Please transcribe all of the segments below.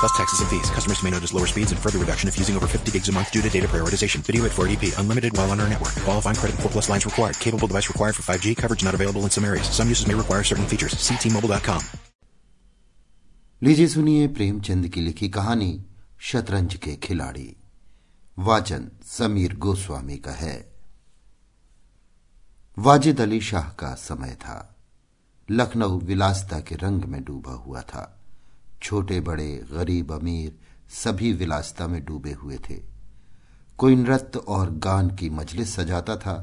Plus taxes and fees. Customers may notice lower speeds and further reduction if using over 50 gigs a month due to data prioritization. Video at 480p. Unlimited while on our network. Qualifying credit and 4 plus lines required. Capable device required for 5G. Coverage not available in some areas. Some uses may require certain features. See T-Mobile.com. लीजिए सुनिए प्रेमचंद की लिखी कहानी शतरंज के खिलाड़ी वाचन समीर गोस्वामी का है वाजिद अली शाह का समय था लखनऊ विलासता के रंग में डूबा हुआ था छोटे बड़े गरीब अमीर सभी विलासता में डूबे हुए थे। कोई नृत्य और गान की मजलिस सजाता था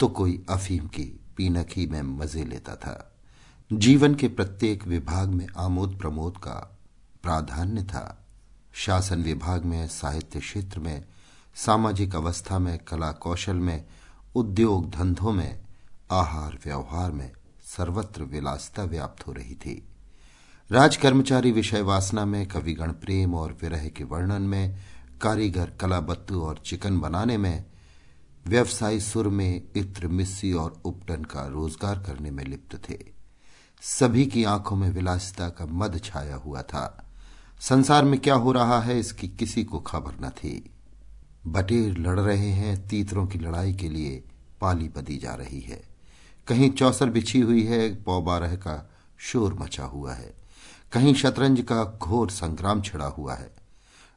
तो कोई अफीम की पीनखी में मज़े लेता था। जीवन के प्रत्येक विभाग में आमोद प्रमोद का प्राधान्य था। शासन विभाग में, साहित्य क्षेत्र में, सामाजिक अवस्था में, कला कौशल में, उद्योग धंधों में, आहार व्यवहार में सर्वत्र विलासता व्याप्त हो रही थी। राज कर्मचारी विषय वासना में, कविगण प्रेम और विरह के वर्णन में, कारीगर कलाबत्तु और चिकन बनाने में, व्यवसायी सुर में इत्र मिस्सी और उपटन का रोज़गार करने में लिप्त थे। सभी की आँखों में विलासिता का मद छाया हुआ था। संसार में क्या हो रहा है, इसकी किसी को खबर न थी। बटेर लड़ रहे हैं, तीतरों की लड़ाई के लिए पाली बदी जा रही है। कहीं चौसर बिछी हुई है पौ बारह का शोर मचा हुआ है। कहीं शतरंज का घोर संग्राम छिड़ा हुआ है।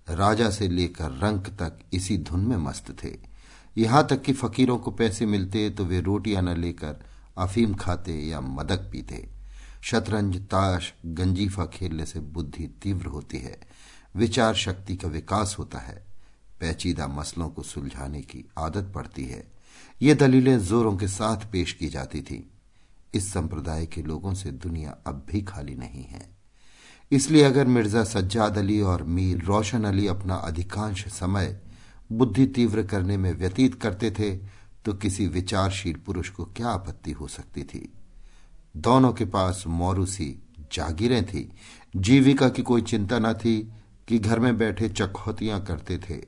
राजा से लेकर रंक तक इसी धुन में मस्त थे। यहाँ तक कि फकीरों को पैसे मिलते तो वे रोटियाँ न लेकर अफीम खाते या मदक पीते। शतरंज, ताश, गंजीफा खेलने से बुद्धि तीव्र होती है। विचार शक्ति का विकास होता है। पेचीदा मसलों को सुलझाने की आदत पड़ती है। ये दलीलें जोरों के साथ पेश की जाती थी। इस संप्रदाय के लोगों से दुनिया अब भी खाली नहीं है। इसलिए अगर मिर्ज़ा सज्जाद अली और मीर रोशन अली अपना अधिकांश समय बुद्धि तीव्र करने में व्यतीत करते थे तो किसी विचारशील पुरुष को क्या आपत्ति हो सकती थी? दोनों के पास मोरूसी जागीरें थी। जीविका की कोई चिंता न थी कि घर में बैठे चखौतियाँ करते थे।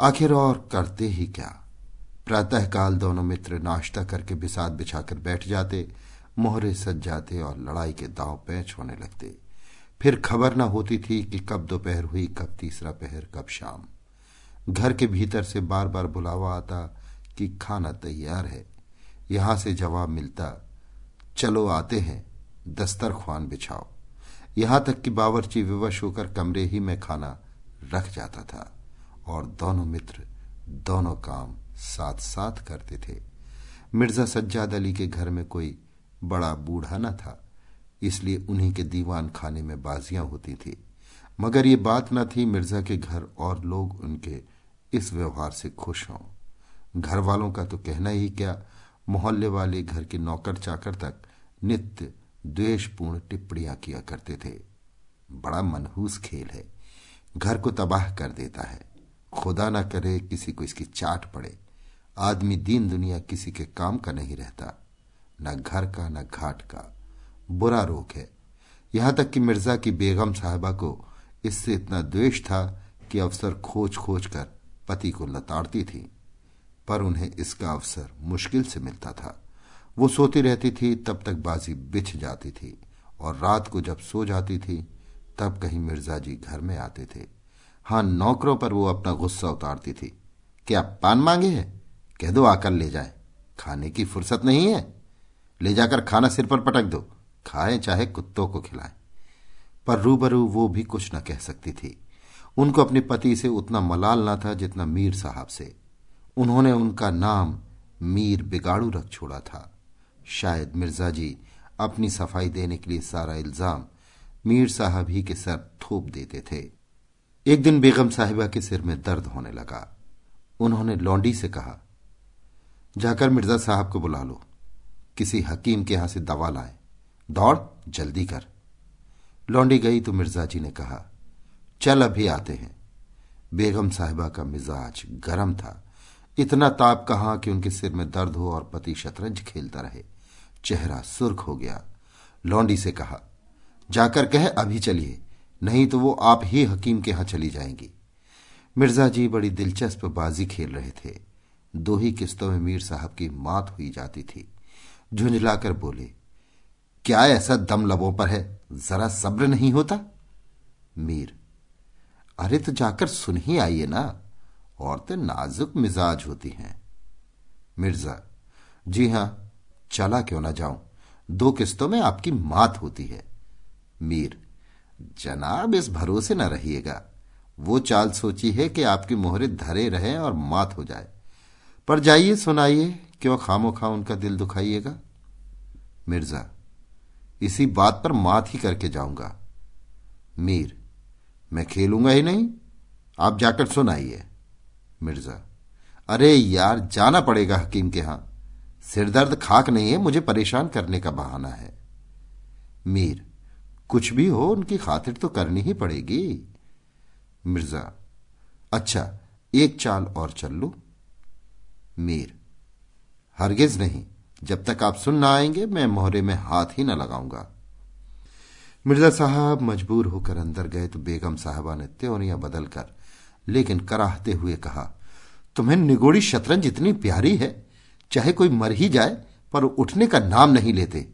आखिर और करते ही क्या? प्रातःकाल दोनों मित्र नाश्ता करके बिसात बिछाकर बैठ जाते, मोहरे सज जाते और लड़ाई के दांव पैंच होने लगते। फिर खबर न होती थी कि कब दोपहर हुई, कब तीसरा पहर, कब शाम। घर के भीतर से बार बार बुलावा आता कि खाना तैयार है। यहाँ से जवाब मिलता, चलो आते हैं, दस्तरखान बिछाओ। यहाँ तक कि बावरची विवश होकर कमरे ही में खाना रख जाता था और दोनों मित्र दोनों काम साथ साथ करते थे। मिर्ज़ा सज्जाद अली के घर में कोई बड़ा बूढ़ा न था। इसलिए उन्हीं के दीवान खाने में बाजियाँ होती थी। मगर ये बात न थी मिर्ज़ा के घर और लोग उनके इस व्यवहार से खुश हों। घर वालों का तो कहना ही क्या, मोहल्ले वाले घर के नौकर चाकर तक नित्य द्वेषपूर्ण टिप्पणियाँ किया करते थे। बड़ा मनहूस खेल है। घर को तबाह कर देता है। खुदा ना करे किसी को इसकी चाट पड़े। आदमी दीन दुनिया किसी के काम का नहीं रहता। न घर का, न घाट का। बुरा रोग है। यहाँ तक कि मिर्ज़ा की बेगम साहबा को इससे इतना द्वेष था कि अवसर खोज खोज कर पति को लताड़ती थी, पर उन्हें इसका अवसर मुश्किल से मिलता था। वो सोती रहती थी, तब तक बाजी बिछ जाती थी और रात को जब सो जाती थी, तब कहीं मिर्ज़ा जी घर में आते थे। हाँ, नौकरों पर वो अपना गुस्सा उतारती थी। क्या पान मांगे है? कह दो, आकर ले जाए। खाने की फुर्सत नहीं है। ले जाकर खाना सिर पर पटक दो। खाएँ, चाहे कुत्तों को खिलाएँ। पर रूबरू वो भी कुछ न कह सकती थी। उनको अपने पति से उतना मलाल ना था जितना मीर साहब से। उन्होंने उनका नाम मीर बिगाड़ू रख छोड़ा था। शायद मिर्ज़ा जी अपनी सफ़ाई देने के लिए सारा इल्ज़ाम मीर साहब ही के सर थोप देते थे। एक दिन बेगम साहिबा के सिर में दर्द होने लगा। उन्होंने लौंडी से कहा, जाकर मिर्ज़ा साहब को बुला लो। किसी हकीम के यहाँ से दवा लाए। दौड़, जल्दी कर। लौंडी गई तो मिर्ज़ा जी ने कहा, चल अभी आते हैं। बेगम साहिबा का मिजाज गर्म था। इतना ताप कहा कि उनके सिर में दर्द हो और पति शतरंज खेलता रहे। चेहरा सुर्ख हो गया। लौंडी से कहा, जाकर कह, अभी चलिए। नहीं तो वो आप ही हकीम के यहाँ चली जाएँगी। मिर्ज़ा जी बड़ी दिलचस्प बाजी खेल रहे थे। दो ही किस्तों में मीर साहब की मात हुई जाती थी। झुंझलाकर बोले क्या ऐसा दम लबों पर है? जरा सब्र नहीं होता? मीर। अरे तो जाकर सुन ही आइए ना। औरतें नाजुक मिजाज होती हैं। मिर्ज़ा। जी हाँ, चला क्यों ना जाऊँ? दो किस्तों में आपकी मात होती है। मीर। जनाब, इस भरोसे न रहिएगा। वो चाल सोची है कि आपकी मोहरे धरे रहें और मात हो जाए। पर जाइए, सुनाइए, क्यों खामो खा उनका दिल दुखाइएगा? मिर्ज़ा। इसी बात पर मात ही करके जाऊँगा। मीर, मैं खेलूँगा ही नहीं। आप जाकर सुनाइए। मिर्ज़ा, अरे यार, जाना पड़ेगा हकीम के यहाँ। सिरदर्द खाक नहीं है, मुझे परेशान करने का बहाना है। मीर, कुछ भी हो, उनकी खातिर तो करनी ही पड़ेगी। मिर्ज़ा अच्छा एक चाल और चल लू। मीर, हरगिज नहीं। जब तक आप सुन ना आएँगे, मैं मोहरे में हाथ ही न लगाऊँगा। मिर्ज़ा साहब मजबूर होकर अंदर गए तो बेगम साहबा ने त्योरियाँ बदलकर लेकिन कराहते हुए कहा, तुम्हें निगोड़ी शतरंज इतनी प्यारी है, चाहे कोई मर ही जाए, पर उठने का नाम नहीं लेते।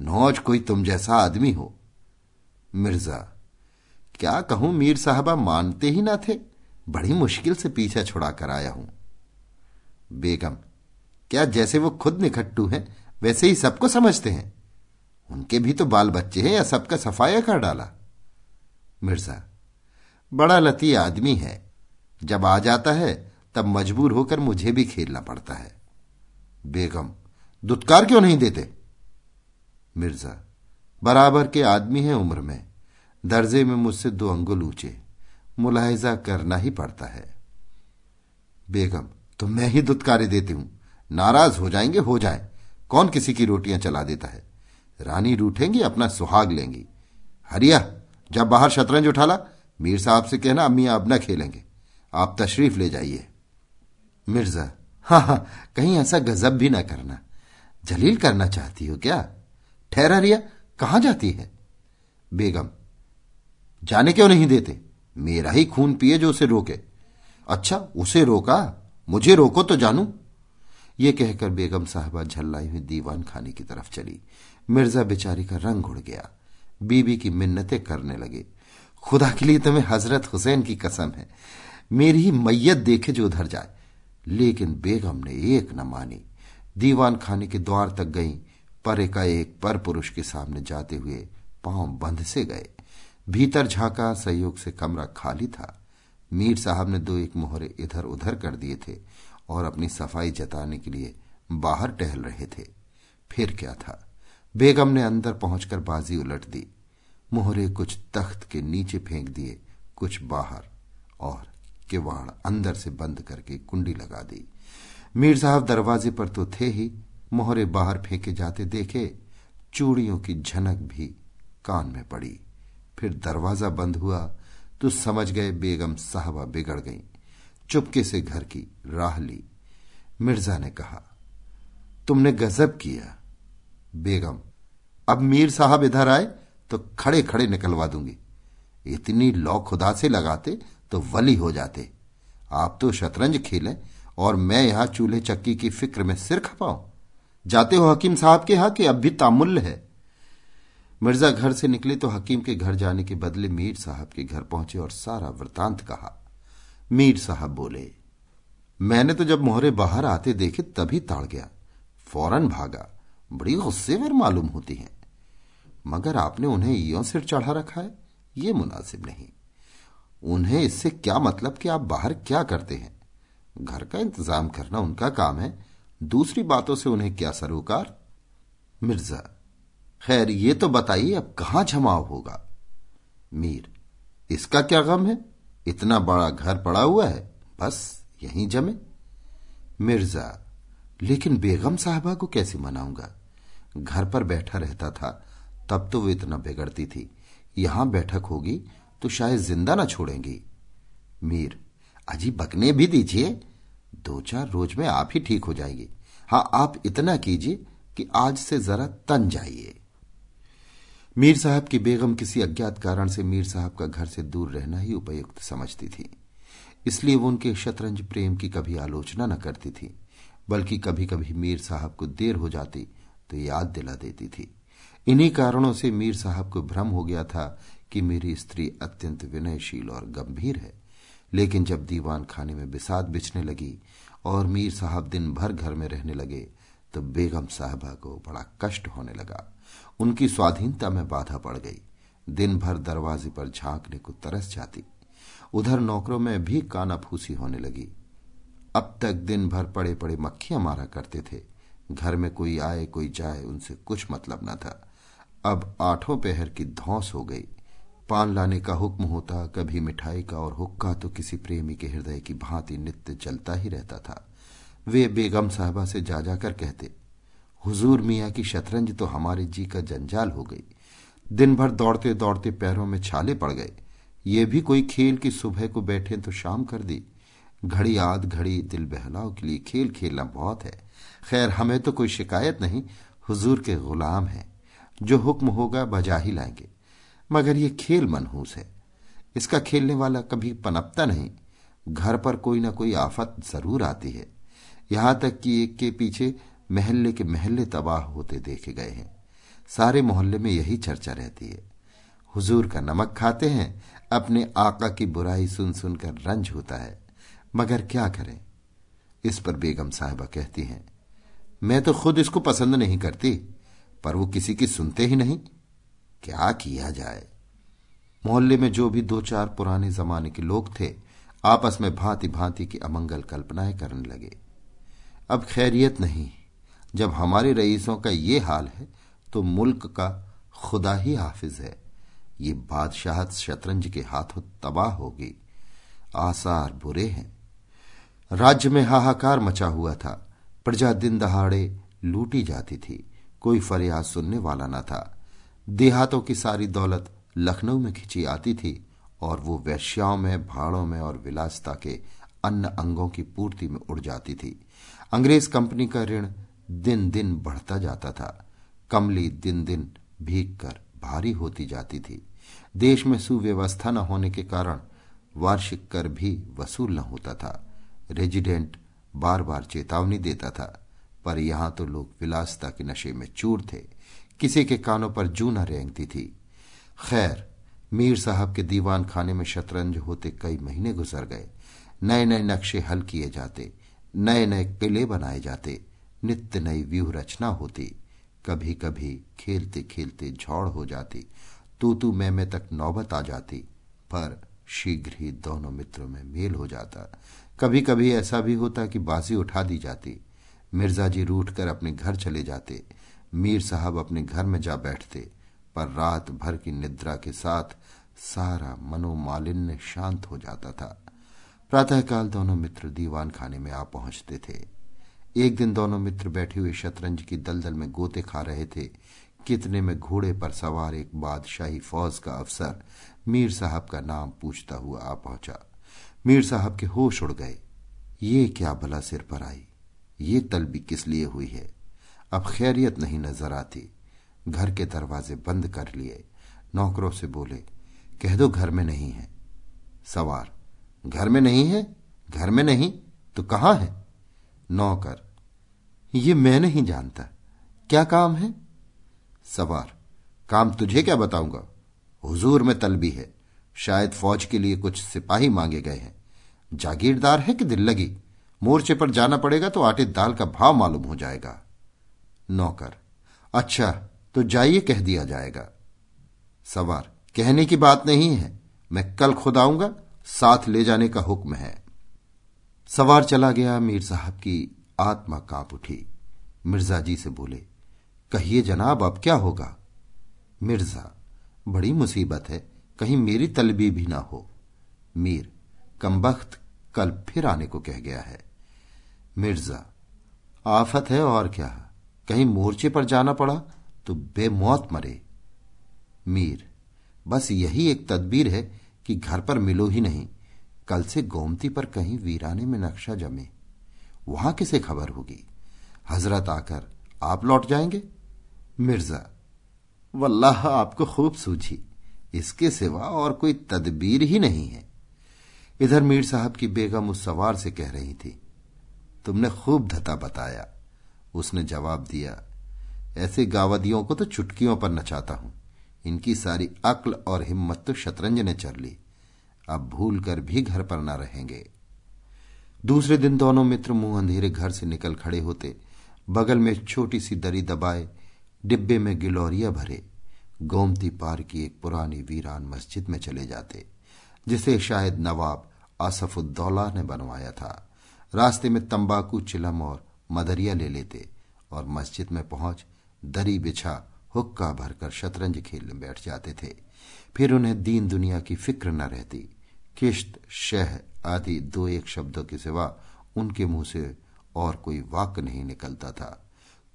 नौज कोई तुम जैसा आदमी हो। मिर्ज़ा, क्या कहूँ, मीर साहबा मानते ही ना थे? बड़ी मुश्किल से पीछा छुड़ा कर आया हूँ। बेगम क्या जैसे वो खुद निखट्टू हैं, वैसे ही सबको समझते हैं। उनके भी तो बाल बच्चे हैं या सबका सफाया कर डाला। मिर्ज़ा, बड़ा लती आदमी है। जब आ जाता है, तब मजबूर होकर मुझे भी खेलना पड़ता है। बेगम, दुत्कार क्यों नहीं देते? मिर्ज़ा, बराबर के आदमी हैं उम्र में। दर्जे में मुझसे दो अंगुल ऊँचे। मुलायजा करना ही पड़ता है। बेगम तो मैं ही दुत्कारे देती हूँ। नाराज़ हो जाएँगे, हो जाए। कौन किसी की रोटियाँ चला देता है? रानी रूठेंगी, अपना सुहाग लेंगी। हरिया, जब बाहर शतरंज उठाला, मीर साहब से कहना, अम्मी अब न खेलेंगे। आप तशरीफ़ ले जाइए। मिर्ज़ा हाँ हाँ कहीं ऐसा गजब भी ना करना। जलील करना चाहती हो क्या? ठहरा रिया, कहाँ जाती है? बेगम, जाने क्यों नहीं देते? मेरा ही खून पिए जो उसे रोके। अच्छा उसे रोका? मुझे रोको तो जानू? ये कहकर बेगम साहबा झल्लाई हुई दीवान खाने की तरफ़ चली। मिर्ज़ा बेचारी का रंग उड़ गया। बीबी की मिन्नतें करने लगे। खुदा के लिए तुम्हें हज़रत हुसैन की कसम है। मेरी ही मैयत देखे जो उधर जाए। लेकिन बेगम ने एक न मानी। दीवान खाने के द्वार तक गई। पर एक पर पुरुष के सामने जाते हुए पाँव बंध से गए। भीतर झांका, सहयोग से कमरा खाली था। मीर साहब ने दो एक मोहरे इधर उधर कर दिए थे। और अपनी सफ़ाई जताने के लिए बाहर टहल रहे थे। फिर क्या था? बेगम ने अंदर पहुंचकर बाजी उलट दी। मोहरे कुछ तख्त के नीचे फेंक दिए, कुछ बाहर, और किवाड़ अंदर से बंद करके कुंडी लगा दी। मीर साहब दरवाजे पर तो थे ही, मोहरे बाहर फेंके जाते देखे, चूड़ियों की झनक भी कान में पड़ी। फिर दरवाज़ा बंद हुआ तो समझ गए बेगम साहबा बिगड़ गई। चुपके से घर की राह ली। मिर्ज़ा ने कहा, तुमने गजब किया, बेगम। अब मीर साहब इधर आए तो खड़े खड़े निकलवा दूँगी। इतनी लौ खुदा से लगाते तो वली हो जाते। आप तो शतरंज खेलें और मैं यहाँ चूल्हे चक्की की फ़िक्र में सिर खपाऊं। जाते हो हकीम साहब के यहाँ कि अब भी तामुल्य है? मिर्ज़ा घर से निकले तो हकीम के घर जाने के बदले मीर साहब के घर पहुँचे और सारा वृतांत कहा मीर साहब बोले, मैंने तो जब मोहरे बाहर आते देखे तभी ताड़ गया। फ़ौरन भागा। बड़ी गुस्सेवर मालूम होती हैं। मगर आपने उन्हें यो सिर चढ़ा रखा है? ये मुनासिब नहीं। उन्हें इससे क्या मतलब कि आप बाहर क्या करते हैं? घर का इंतज़ाम करना उनका काम है। दूसरी बातों से उन्हें क्या सरोकार? मिर्ज़ा, खैर, ये तो बताइए, अब कहाँ जमाव होगा? मीर, इसका क्या गम है? इतना बड़ा घर पड़ा हुआ है, बस यहीं जमे। मिर्ज़ा, लेकिन बेगम साहबा को कैसे मनाऊँगा? घर पर बैठा रहता था, तब तो वो इतना बिगड़ती थी। यहाँ बैठक होगी तो शायद ज़िंदा ना छोड़ेंगी। मीर, अजी बकने भी दीजिए। दो चार रोज में आप ही ठीक हो जाएँगे। हाँ आप इतना कीजिए कि आज से जरा तन जाइए। मीर साहब की बेगम किसी अज्ञात कारण से मीर साहब का घर से दूर रहना ही उपयुक्त समझती थी। इसलिए वो उनके शतरंज प्रेम की कभी आलोचना न करती थी, बल्कि कभी कभी मीर साहब को देर हो जाती तो याद दिला देती थी। इन्हीं कारणों से मीर साहब को भ्रम हो गया था कि मेरी स्त्री अत्यंत विनयशील और गंभीर है। लेकिन जब दीवान खाने में बिसात बिछने लगी और मीर साहब दिन भर घर में रहने लगे तो बेगम साहबा को बड़ा कष्ट होने लगा। उनकी स्वाधीनता में बाधा पड़ गई। दिन भर दरवाजे पर झांकने को तरस जाती। उधर नौकरों में भी काना फूसी होने लगी। अब तक दिन भर पड़े पड़े मक्खियाँ मारा करते थे। घर में कोई आए, कोई जाए, उनसे कुछ मतलब न था। अब आठों पहर की धौस हो गई। पान लाने का हुक्म होता, कभी मिठाई का और हुक्का तो किसी प्रेमी के हृदय की भांति नित्य चलता ही रहता था। वे बेगम साहबा से जा जाकर कहते हुजूर मियाँ की शतरंज तो हमारे जी का जंजाल हो गई। दिन भर दौड़ते दौड़ते पैरों में छाले पड़ गए। ये भी कोई खेल की सुबह को बैठे तो शाम कर दी। घड़ी आध घड़ी दिल बहलाव के लिए खेल खेलना बहुत है। खैर, हमें तो कोई शिकायत नहीं, हुजूर के गुलाम हैं। जो हुक्म होगा बजा ही लाएँगे। मगर ये खेल मनहूस है। इसका खेलने वाला कभी पनपता नहीं। घर पर कोई ना कोई आफत ज़रूर आती है। यहाँ तक कि एक के पीछे महल्ले के महल्ले तबाह होते देखे गए हैं। सारे मोहल्ले में यही चर्चा रहती है। हुजूर का नमक खाते हैं, अपने आका की बुराई सुन सुनकर रंज होता है। मगर क्या करें? इस पर बेगम साहिबा कहती हैं, मैं तो खुद इसको पसंद नहीं करती, पर वो किसी की सुनते ही नहीं। क्या किया जाए? मोहल्ले में जो भी दो चार पुराने जमाने के लोग थे, आपस में भांति भांति की अमंगल कल्पनाएँ करने लगे। अब खैरियत नहीं। जब हमारे रईसों का ये हाल है तो मुल्क का खुदा ही हाफिज है। ये बादशाहत शतरंज के हाथों तबाह होगी आसार बुरे हैं। राज्य में हाहाकार मचा हुआ था। प्रजा दिन दहाड़े लूटी जाती थी। कोई फरियाद सुनने वाला न था। देहातों की सारी दौलत लखनऊ में खिंची आती थी और वो वैश्याओं में, भाड़ों में और विलासता के अन्य अंगों की पूर्ति में उड़ जाती थी। अंग्रेज़ कंपनी का ऋण दिन दिन बढ़ता जाता था। कमली दिन दिन भीग कर भारी होती जाती थी। देश में सुव्यवस्था न होने के कारण वार्षिक कर भी वसूल न होता था। रेजिडेंट बार बार चेतावनी देता था, पर यहाँ तो लोग विलासता के नशे में चूर थे। किसी के कानों पर जू न रेंगती थी। खैर, मीर साहब के दीवान खाने में शतरंज होते कई महीने गुजर गए। नए नए नक्शे हल किए जाते नए नए किले बनाए जाते नित्य नई व्यूह रचना होती कभी कभी खेलते खेलते झौड़ हो जाती तू तू मैं मैं तक नौबत आ जाती, पर शीघ्र ही दोनों मित्रों में मेल हो जाता। कभी कभी ऐसा भी होता कि बाजी उठा दी जाती, मिर्ज़ा जी रूठ कर अपने घर चले जाते, मीर साहब अपने घर में जा बैठते, पर रात भर की निद्रा के साथ सारा मनोमालिन्य शांत हो जाता था। प्रातःकाल दोनों मित्र दीवान खाने में आ पहुँचते थे। एक दिन दोनों मित्र बैठे हुए शतरंज की दलदल में गोते खा रहे थे। कितने में घोड़े पर सवार एक बादशाही फौज का अफसर मीर साहब का नाम पूछता हुआ आ पहुँचा। मीर साहब के होश उड़ गए। ये क्या भला सिर पर आई? ये तलबी किस लिए हुई है? अब खैरियत नहीं नज़र आती। घर के दरवाजे बंद कर लिए। नौकरों से बोले, कह दो घर में नहीं है। सवार, घर में नहीं है? घर में नहीं? तो कहाँ है? नौकर ये मैं नहीं जानता। क्या काम है? सवार। काम तुझे क्या बताऊँगा? हुजूर में तलबी है। शायद फौज के लिए कुछ सिपाही मांगे गए हैं। जागीरदार है कि दिल लगी मोर्चे पर जाना पड़ेगा तो आटे दाल का भाव मालूम हो जाएगा। नौकर अच्छा तो जाइए, कह दिया जाएगा। सवार। कहने की बात नहीं है। मैं कल खुद आऊँगा, साथ ले जाने का हुक्म है। सवार चला गया मीर साहब की आत्मा काँप उठी। मिर्ज़ा जी से बोले, कहिए जनाब, अब क्या होगा? मिर्ज़ा, बड़ी मुसीबत है, कहीं मेरी तलबी भी ना हो। मीर, कमबख्त कल फिर आने को कह गया है। मिर्ज़ा, आफत है और क्या? कहीं मोर्चे पर जाना पड़ा तो बेमौत मरे। मीर, बस यही एक तदबीर है कि घर पर मिलो ही नहीं। कल से गोमती पर कहीं वीराने में नक्शा जमे। वहाँ किसे खबर होगी? हज़रत आकर, आप लौट जाएँगे? मिर्ज़ा, वल्लाह, आपको खूब सूझी। इसके सिवा और कोई तदबीर ही नहीं है। इधर मीर साहब की बेगम उस सवार से कह रही थी, तुमने खूब धता बताया। उसने जवाब दिया, ऐसे गावदियों को तो चुटकियों पर नचाता हूँ। इनकी सारी अक्ल और हिम्मत तो शतरंज ने चर ली। अब भूल कर भी घर पर न रहेंगे। दूसरे दिन दोनों मित्र मुँह अंधेरे घर से निकल खड़े होते। बगल में छोटी सी दरी दबाए, डिब्बे में गिलौरिया भरे, गोमती पार की एक पुरानी वीरान मस्जिद में चले जाते, जिसे शायद नवाब आसफुद्दौला ने बनवाया था। रास्ते में तंबाकू, चिलम और मदरिया ले लेते और मस्जिद में पहुँच दरी बिछा, हुक्का भरकर शतरंज खेलने बैठ जाते थे। फिर उन्हें दीन दुनिया की फ़िक्र न रहती। किश्त, शह आदि दो एक शब्दों के सिवा उनके मुँह से और कोई वाक्य नहीं निकलता था।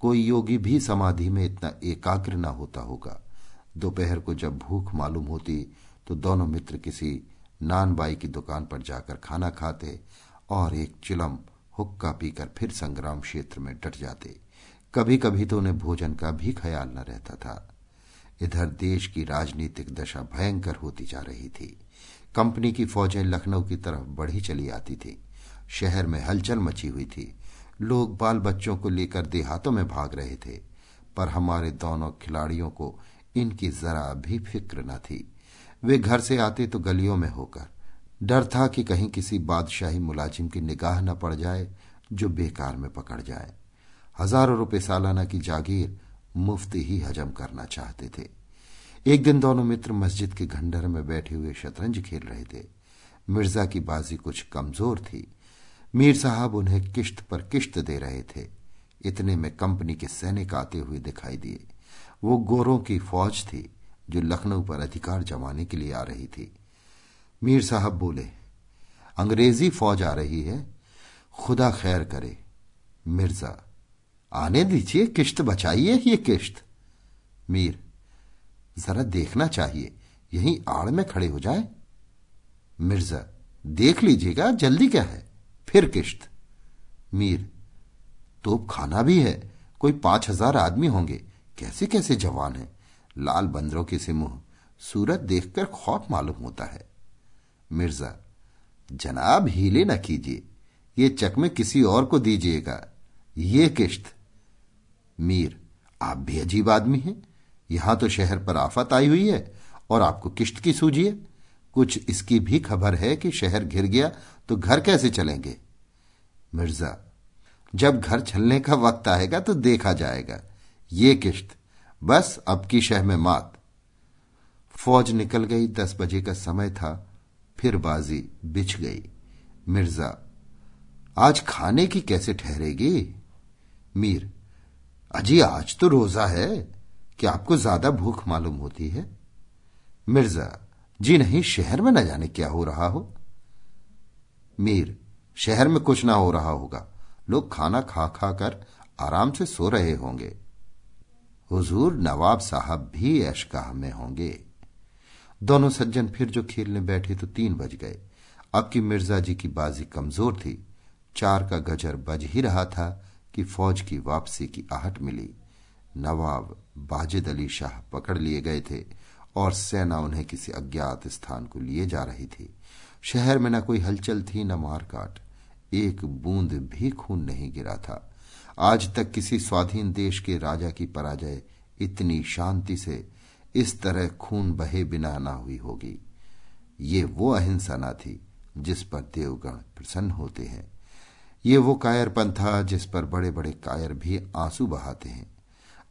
कोई योगी भी समाधि में इतना एकाग्र न होता होगा। दोपहर को जब भूख मालूम होती तो दोनों मित्र किसी नानबाई की दुकान पर जाकर खाना खाते और एक चिलम हुक्का पीकर फिर संग्राम क्षेत्र में डट जाते। कभी कभी तो उन्हें भोजन का भी ख्याल न रहता था। इधर देश की राजनीतिक दशा भयंकर होती जा रही थी। कंपनी की फौजें लखनऊ की तरफ़ बढ़ी चली आती थी। शहर में हलचल मची हुई थी। लोग बाल बच्चों को लेकर देहातों में भाग रहे थे, पर हमारे दोनों खिलाड़ियों को इनकी जरा भी फ़िक्र न थी। वे घर से आते तो गलियों में होकर, डर था कि कहीं किसी बादशाही मुलाजिम की निगाह न पड़ जाए, जो बेकार में पकड़ जाए। हज़ारों रुपए सालाना की जागीर मुफ़्त ही हजम करना चाहते थे। एक दिन दोनों मित्र मस्जिद के खंडर में बैठे हुए शतरंज खेल रहे थे। मिर्ज़ा की बाजी कुछ कमज़ोर थी। मीर साहब उन्हें किश्त पर किश्त दे रहे थे। इतने में कंपनी के सैनिक आते हुए दिखाई दिए। वो गोरों की फौज थी, जो लखनऊ पर अधिकार जमाने के लिए आ रही थी। मीर साहब बोले, अंग्रेज़ी फौज आ रही है। खुदा खैर करे। मिर्ज़ा, आने दीजिए, किश्त बचाइए ये किश्त। मीर जरा देखना चाहिए। यहीं आड़ में खड़े हो जाए। मिर्ज़ा, देख लीजिएगा, जल्दी क्या है? फिर किश्त। मीर तो खाना भी है, कोई पाँच हज़ार आदमी होंगे। कैसे कैसे जवान हैं? लाल बंदरों के से मुँह, सूरत देखकर खौफ मालूम होता है। मिर्ज़ा, जनाब हीले न कीजिए, ये चकमे किसी और को दीजिएगा। ये किश्त। मीर, आप भी अजीब आदमी हैं? यहाँ तो शहर पर आफत आई हुई है और आपको किश्त की सूझी है। कुछ इसकी भी खबर है कि शहर घिर गया तो घर कैसे चलेंगे? मिर्ज़ा, जब घर चलने का वक्त आएगा तो देखा जाएगा। ये किश्त, बस अब की शह में मात। फौज निकल गई, दस बजे का समय था, फिर बाजी बिछ गई। मिर्ज़ा, आज खाने की कैसे ठहरेगी? मीर, अजी आज तो रोजा है। कि आपको ज़्यादा भूख मालूम होती है? मिर्ज़ा, जी नहीं, शहर में न जाने क्या हो रहा हो? मीर, शहर में कुछ ना हो रहा होगा। लोग खाना खा खा कर आराम से सो रहे होंगे। हुजूर नवाब साहब भी ऐशगाह में होंगे। दोनों सज्जन फिर जो खेलने बैठे तो तीन बज गए। अब की मिर्ज़ा जी की बाजी कमज़ोर थी, चार का गजर बज ही रहा था कि फौज की वापसी की आहट मिली। नवाब बाजिद अली शाह पकड़ लिए गए थे और सेना उन्हें किसी अज्ञात स्थान को लिए जा रही थी। शहर में न कोई हलचल थी, न मारकाट। एक बूंद भी खून नहीं गिरा था। आज तक किसी स्वाधीन देश के राजा की पराजय इतनी शांति से इस तरह खून बहे बिना ना हुई होगी। ये वो अहिंसा न थी जिस पर देवगण प्रसन्न होते हैं। ये वो कायरपन था जिस पर बड़े बड़े कायर भी आँसू बहाते हैं।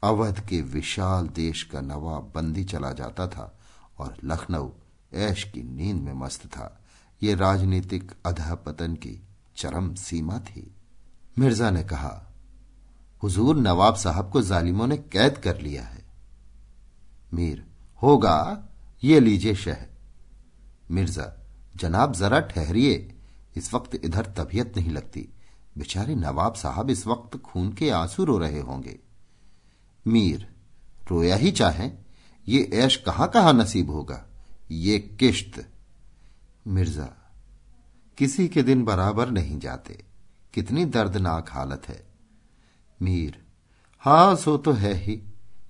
अवध के विशाल देश का नवाब बंदी चला जाता था और लखनऊ ऐश की नींद में मस्त था। ये राजनीतिक अधः पतन की चरम सीमा थी। मिर्ज़ा ने कहा, हुजूर नवाब साहब को जालिमों ने कैद कर लिया है। मीर, होगा, ये लीजिए शह। मिर्ज़ा, जनाब जरा ठहरिए, इस वक्त इधर तबीयत नहीं लगती। बेचारे नवाब साहब इस वक्त खून के आँसू रो रहे होंगे। मीर, रोया ही चाहे, ये ऐश कहाँ कहाँ नसीब होगा? ये किश्त। मिर्ज़ा, किसी के दिन बराबर नहीं जाते। कितनी दर्दनाक हालत है। मीर, हाँ, सो तो है ही।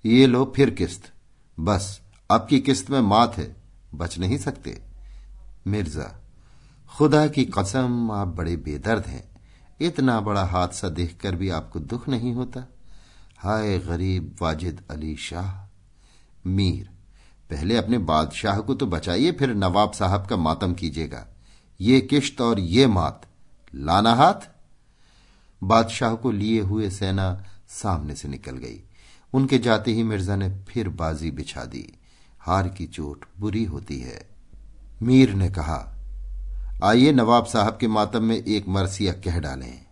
ये लो फिर किस्त बस आपकी किस्त में मात है। बच नहीं सकते। मिर्ज़ा, खुदा की कसम, आप बड़े बेदर्द हैं। इतना बड़ा हादसा देखकर भी आपको दुख नहीं होता? हाय गरीब वाजिद अली शाह, मीर, पहले अपने बादशाह को तो बचाइए, फिर नवाब साहब का मातम कीजिएगा। ये किश्त और ये मात, लाना हाथ? बादशाह को लिए हुए सेना सामने से निकल गई। उनके जाते ही मिर्ज़ा ने फिर बाजी बिछा दी। हार की चोट बुरी होती है। मीर ने कहा, आइए नवाब साहब के मातम में एक मरसिया कह डालें।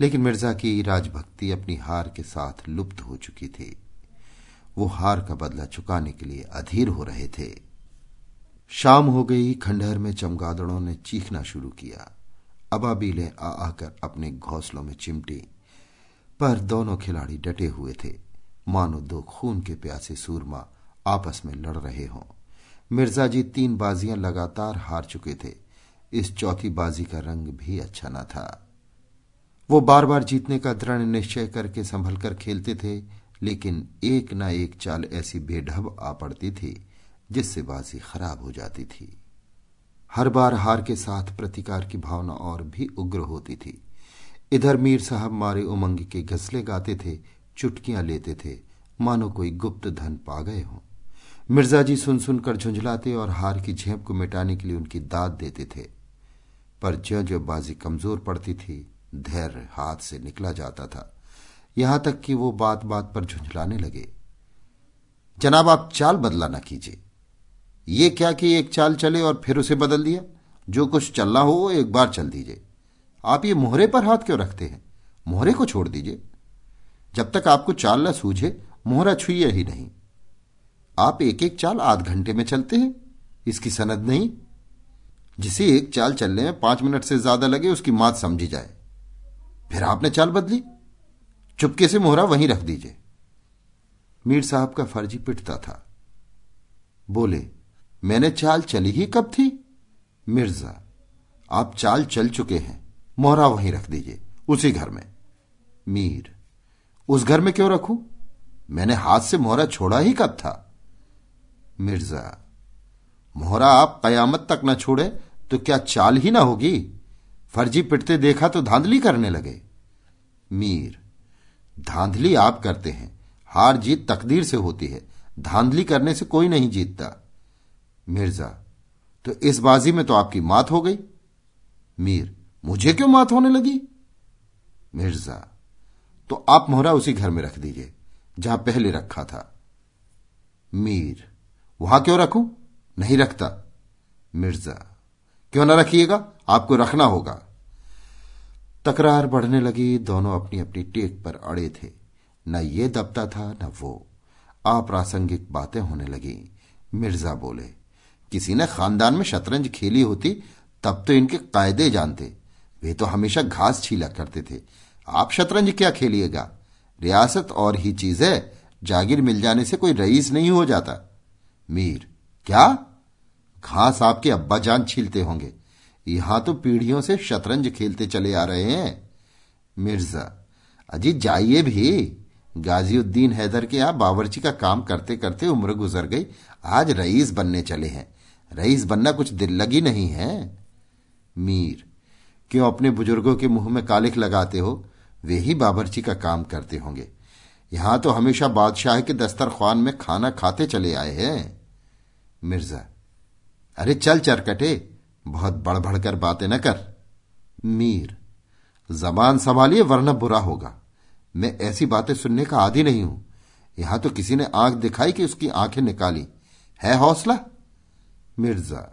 लेकिन मिर्ज़ा की राजभक्ति अपनी हार के साथ लुप्त हो चुकी थी। वो हार का बदला चुकाने के लिए अधीर हो रहे थे। शाम हो गई, खंडहर में चमगादड़ों ने चीखना शुरू किया। अबाबीलें आ आकर अपने घोंसलों में चिमटी, पर दोनों खिलाड़ी डटे हुए थे। मानो दो खून के प्यासे सूरमा आपस में लड़ रहे हों। मिर्ज़ा जी तीन बाजियाँ लगातार हार चुके थे। इस चौथी बाजी का रंग भी अच्छा न था। वो बार बार जीतने का दृढ़ निश्चय करके संभल कर खेलते थे, लेकिन एक न एक चाल ऐसी बेढब आ पड़ती थी, जिससे बाजी खराब हो जाती थी। हर बार हार के साथ प्रतिकार की भावना और भी उग्र होती थी। इधर मीर साहब मारे उमंग के गजले गाते थे, चुटकियाँ लेते थे, मानो कोई गुप्त धन पा गए हों। मिर्ज़ा जी सुन सुनकर झुंझलाते और हार की झेप को मिटाने के लिए उनकी दाद देते थे। पर ज्यो ज्यो बाजी कमज़ोर पड़ती थी धैर्य हाथ से निकला जाता था। यहाँ तक कि वो बात बात पर झुंझलाने लगे। जनाब, आप चाल बदला ना कीजिए। ये क्या कि एक चाल चले और फिर उसे बदल दिया? जो कुछ चलना हो, वो एक बार चल दीजिए। आप ये मोहरे पर हाथ क्यों रखते हैं? मोहरे को छोड़ दीजिए। जब तक आपको चाल ना सूझे, मोहरा छुइए ही नहीं। आप एक एक चाल आध घंटे में चलते हैं। इसकी सनद नहीं। जिसे एक चाल चलने में पाँच मिनट से ज़्यादा लगे, उसकी मात समझी जाए। फिर आपने चाल बदली। चुपके से मोहरा वहीं रख दीजिए। मीर साहब का फर्जी पिटता था। बोले, मैंने चाल चली ही कब थी? मिर्ज़ा, आप चाल चल चुके हैं। मोहरा वहीं रख दीजिए, उसी घर में। मीर, उस घर में क्यों रखूँ? मैंने हाथ से मोहरा छोड़ा ही कब था? मिर्ज़ा, मोहरा आप कयामत तक न छोड़े तो क्या चाल ही ना होगी? फर्जी पिटते देखा तो धांधली करने लगे। मीर, धांधली आप करते हैं। हार जीत तकदीर से होती है। धांधली करने से कोई नहीं जीतता। मिर्ज़ा तो इस बाजी में तो आपकी मात हो गई। मीर, मुझे क्यों मात होने लगी? मिर्ज़ा तो आप मोहरा उसी घर में रख दीजिए, जहाँ पहले रखा था। मीर, वहाँ क्यों रखूँ? नहीं रखता। मिर्ज़ा, क्यों ना रखिएगा? आपको रखना होगा। तकरार बढ़ने लगी, दोनों अपनी अपनी टेक पर अड़े थे। न ये दबता था, न वो। अप्रासंगिक बातें होने लगी। मिर्ज़ा बोले, किसी ने खानदान में शतरंज खेली होती, तब तो इनके कायदे जानते। वे तो हमेशा घास छीला करते थे। आप शतरंज क्या खेलिएगा? रियासत और ही चीज़ है। जागीर मिल जाने से कोई रईस नहीं हो जाता। मीर, क्या? घास आपके अब्बा जान छीलते होंगे। यहाँ तो पीढ़ियों से शतरंज खेलते चले आ रहे हैं। मिर्ज़ा, अजी जाइए भी। गाजीउद्दीन हैदर के यहाँ बावर्ची का काम करते करते उम्र गुजर गई। आज रईस बनने चले हैं। रईस बनना कुछ दिल लगी नहीं है। मीर, क्यों अपने बुज़ुर्गों के मुँह में कालिख लगाते हो? वे ही बाबरची का काम करते होंगे। यहाँ तो हमेशा बादशाह के दस्तरखान में खाना खाते चले आए हैं। मिर्ज़ा, अरे चल चरकटे। बहुत बढ़ बातें न कर। मीर, जबान संभालिए वरना बुरा होगा। मैं ऐसी बातें सुनने का आदि नहीं हूँ। यहाँ तो किसी ने आँख दिखाई कि उसकी आँखें निकाली। है हौसला? मिर्ज़ा,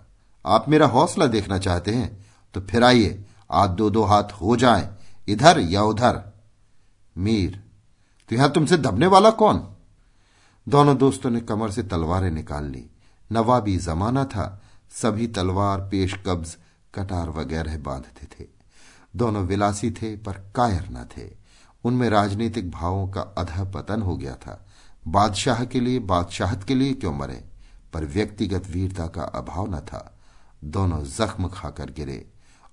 आप मेरा हौसला देखना चाहते हैं तो फिर आइए आज दो दो हाथ हो जाएँ, इधर या उधर। मीर तो यहाँ तुमसे दबने वाला कौन? दोनों दोस्तों ने कमर से तलवारें निकाल ली। नवाबी जमाना था सभी तलवार, पेश कब्ज कटार वगैरह बांधते थे। दोनों विलासी थे, पर कायर न थे। उनमें राजनीतिक भावों का अध पतन हो गया था। बादशाह के लिए, बादशाहत के लिए क्यों मरे? पर व्यक्तिगत वीरता का अभाव न था। दोनों जख्म खाकर गिरे,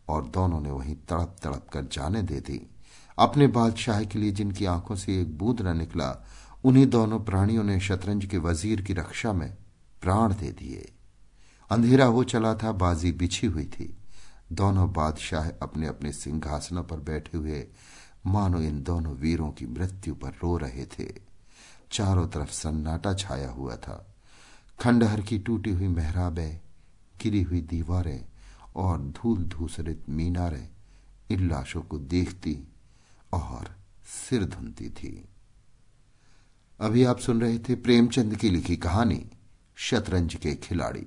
और दोनों ने वहीं तड़प तड़प कर जाने दे दी। अपने बादशाह के लिए जिनकी आँखों से एक बूंद न निकला, उन्हीं दोनों प्राणियों ने शतरंज के वज़ीर की रक्षा में प्राण दे दिए। अंधेरा हो चला था, बाजी बिछी हुई थी। दोनों बादशाह अपने अपने सिंहासनों पर बैठे हुए, मानो इन दोनों वीरों की मृत्यु पर रो रहे थे। चारों तरफ़ सन्नाटा छाया हुआ था। खंडहर की टूटी हुई मेहराबें, गिरी हुई दीवारें और धूल धूसरित मीनारें इन लाशों को देखती और सिर धुनती थी। अभी आप सुन रहे थे प्रेमचंद की लिखी कहानी, शतरंज के खिलाड़ी।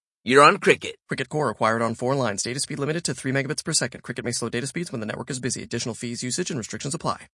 you're on Cricket. Cricket Core acquired on four lines. Data speed limited to 3 megabits per second. Cricket may slow data speeds when the network is busy. Additional fees, usage, and restrictions apply.